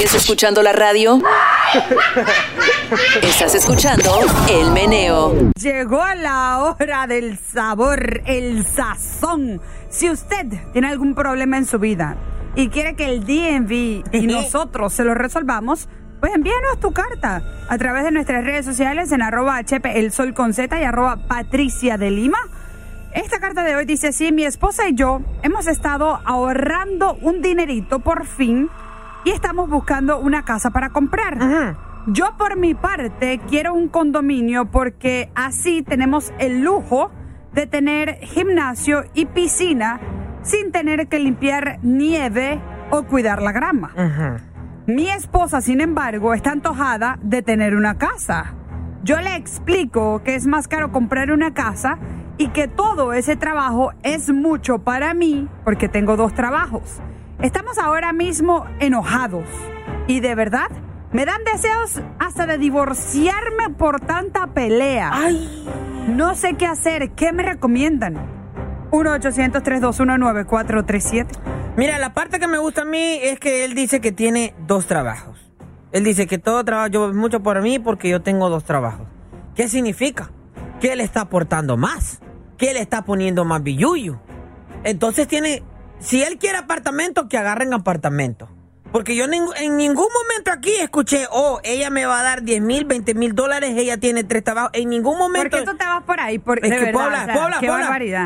¿Sigues escuchando la radio? Estás escuchando El Meneo. Llegó la hora del sabor, el sazón. Si usted tiene algún problema en su vida y quiere que el DMV y nosotros se lo resolvamos, pues envíanos tu carta a través de nuestras redes sociales en arroba HP El Sol con Z y arroba Patricia de Lima. Esta carta de hoy dice así, mi esposa y yo hemos estado ahorrando un dinerito por fin y estamos buscando una casa para comprar. Yo por mi parte quiero un condominio porque así tenemos el lujo de tener gimnasio y piscina sin tener que limpiar nieve o cuidar la grama. Mi esposa, sin embargo, está antojada de tener una casa. Yo le explico que es más caro comprar una casa y que todo ese trabajo es mucho para mí porque tengo dos trabajos. Estamos ahora mismo enojados y de verdad me dan deseos hasta de divorciarme por tanta pelea. Ay. No sé qué hacer, ¿qué me recomiendan? 1-800-321-9437. Mira, la parte que me gusta a mí es que él dice que tiene dos trabajos. Él dice que todo trabajo, yo mucho por mí porque yo tengo dos trabajos. ¿Qué significa? Que él está aportando más. Que él está poniendo más billuyo. Entonces tiene, si él quiere apartamento, que agarren apartamento. Porque yo en ningún momento aquí escuché, oh, ella me va a dar 10 mil, 20 mil dólares, ella tiene tres trabajos. En ningún ¿Por momento... qué tú te vas por ahí? Por, Es de que verdad, o sea, qué barbaridad.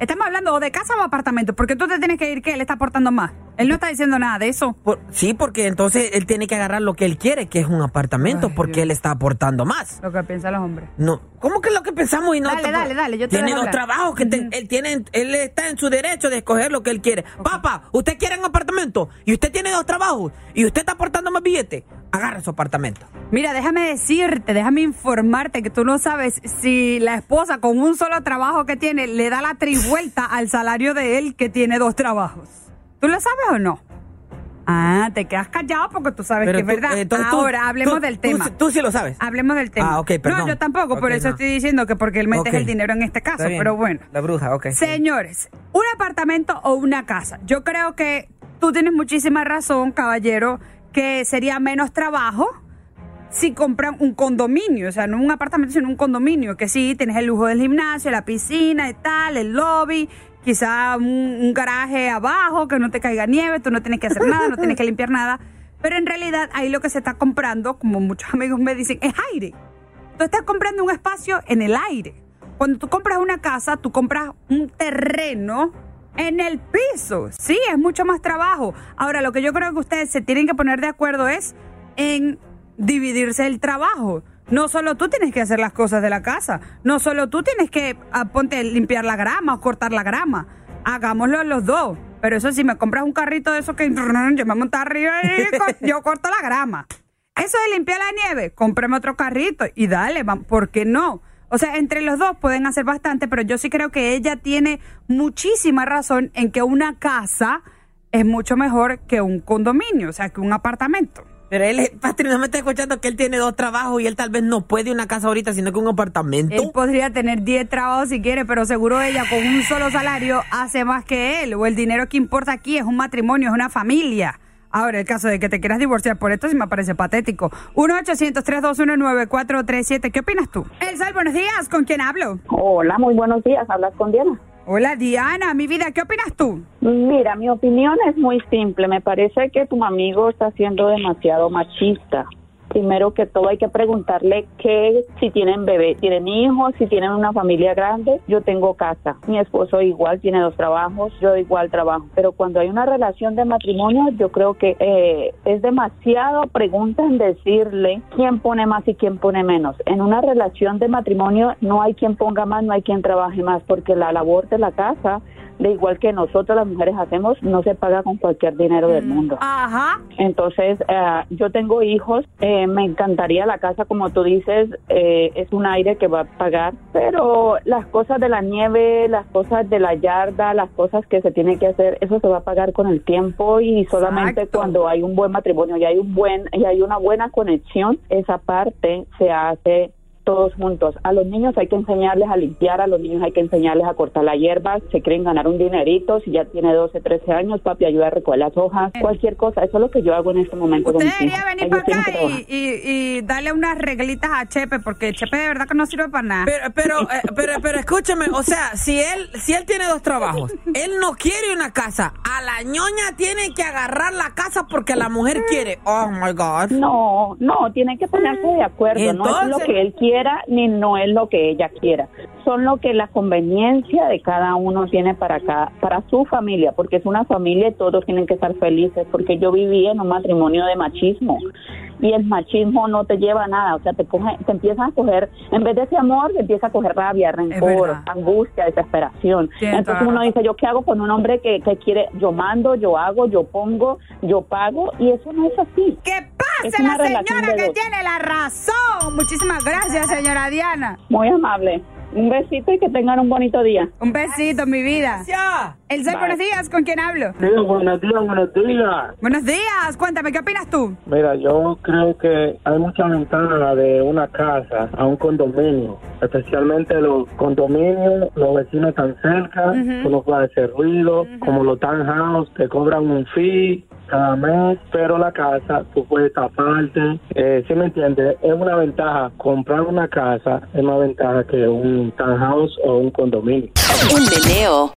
Estamos hablando o de casa o apartamento, porque tú te tienes que ir que él está aportando más. Él no está diciendo nada de eso. Por- sí, porque entonces él tiene que agarrar lo que él quiere, que es un apartamento, Ay, porque Dios. él está aportando más. Lo que piensan los hombres. No, ¿cómo que es lo que pensamos y no? Dale, dale, dale, yo te Tiene dos trabajos que te- él tiene, él está en su derecho de escoger lo que él quiere. Papá, usted quiere un apartamento y usted tiene dos trabajos y usted está aportando más billetes, agarra su apartamento. Mira, déjame decirte, déjame informarte que tú no sabes si la esposa con un solo trabajo que tiene le da la trivuelta al salario de él que tiene dos trabajos. ¿Tú lo sabes o no? Ah, te quedas callado porque tú sabes que es verdad. eh, tú- Ahora, hablemos del tema. Tú, sí lo sabes. Hablemos del tema. Ah, ok, perdón. No, yo tampoco, por eso no. estoy diciendo que porque él mete Ok. el dinero en este caso, pero bueno. La bruja, ok. Señores, un apartamento o una casa. Yo creo que tú tienes muchísima razón, caballero, que sería menos trabajo si compran un condominio, o sea, no un apartamento, sino un condominio, que sí, tienes el lujo del gimnasio, la piscina y tal, el lobby, quizá un, garaje abajo, que no te caiga nieve, tú no tienes que hacer nada, no tienes que limpiar nada. Pero en realidad ahí lo que se está comprando, como muchos amigos me dicen, es aire. Tú estás comprando un espacio en el aire. Cuando tú compras una casa, tú compras un terreno en el piso. Sí, es mucho más trabajo. Ahora, lo que yo creo que ustedes se tienen que poner de acuerdo es en dividirse el trabajo. No solo tú tienes que hacer las cosas de la casa, no solo tú tienes que ah, ponte limpiar la grama o cortar la grama. Hagámoslo los dos. Pero eso si me compras un carrito de esos que yo me monto arriba y yo corto la grama. Eso de limpiar la nieve, cómprame otro carrito y dale, ¿por qué no? O sea, entre los dos pueden hacer bastante, pero yo sí creo que ella tiene muchísima razón en que una casa es mucho mejor que un condominio, o sea, que un apartamento. Pero él, Patri, no me está escuchando que él tiene dos trabajos y él tal vez no puede una casa ahorita, sino que un apartamento. Él podría tener 10 trabajos si quiere, pero seguro ella con un solo salario hace más que él. O el dinero que importa aquí es un matrimonio, es una familia. Ahora, el caso de que te quieras divorciar por esto sí me parece patético. 1-800-321-9437. ¿Qué opinas tú? Elsa, buenos días. ¿Con quién hablo? Hola, muy buenos días. Hablas con Diana. Hola, Diana. Mi vida, ¿qué opinas tú? Mira, mi opinión es muy simple. Me parece que tu amigo está siendo demasiado machista. Primero que todo hay que preguntarle que si tienen bebé, tienen hijos, si tienen una familia grande. Yo tengo casa. Mi esposo igual tiene dos trabajos, yo igual trabajo. Pero cuando hay una relación de matrimonio, yo creo que eh, es demasiado pregunta en decirle quién pone más y quién pone menos. En una relación de matrimonio no hay quien ponga más, no hay quien trabaje más, porque la labor de la casa de igual que nosotros las mujeres hacemos, no se paga con cualquier dinero del mundo. Ajá. Entonces, eh, yo tengo hijos, eh, me encantaría la casa, como tú dices, eh, es un aire que va a pagar, pero las cosas de la nieve, las cosas de la yarda, las cosas que se tiene que hacer, eso se va a pagar con el tiempo y solamente Exacto. cuando hay un buen matrimonio y hay un buen y hay una buena conexión, esa parte se hace todos juntos. A los niños hay que enseñarles a limpiar, a los niños hay que enseñarles a cortar la hierba, se quieren ganar un dinerito, si ya tiene 12, 13 años, papi ayuda a recoger las hojas, cualquier cosa, eso es lo que yo hago en este momento con Usted hijos. debería venir Ellos para acá y, y, y darle unas reglitas a Chepe, porque Chepe de verdad que no sirve para nada. Pero, pero, eh, pero, pero escúcheme, o sea, si él, si él tiene dos trabajos, él no quiere una casa, a la ñoña tiene que agarrar la casa porque la mujer quiere. Oh my God. No, no, tienen que ponerse de acuerdo. No es lo Entonces- que él quiera ni no es lo que ella quiera. Son lo que la conveniencia de cada uno tiene para cada, para su familia, porque es una familia y todos tienen que estar felices. Porque yo viví en un matrimonio de machismo y el machismo no te lleva a nada. O sea, te coge, te empiezas a coger, en vez de ese amor, te empieza a coger rabia, rencor, angustia, desesperación. Entonces uno dice, ¿yo qué hago con un hombre que, que quiere, yo mando, yo hago, yo pongo, yo pago? Y eso no es así. ¡Que Es pase una la señora que tiene la razón! Muchísimas gracias, señora Diana. Muy amable. Un besito y que tengan un bonito día. Un besito, mi vida. Ya. El Sol, buenos días, ¿con quién hablo? Sí, buenos días, buenos días. Buenos días, cuéntame, ¿qué opinas tú? Mira, yo creo que hay mucha ventana de una casa a un condominio, especialmente los condominios, los vecinos están cerca, tú no puedes hacer ruido, como los townhouse, te cobran un fee cada mes, pero la casa tú puedes taparte, eh, ¿sí me entiendes? Es una ventaja, comprar una casa es más ventaja que un townhouse o un condominio. El meneo.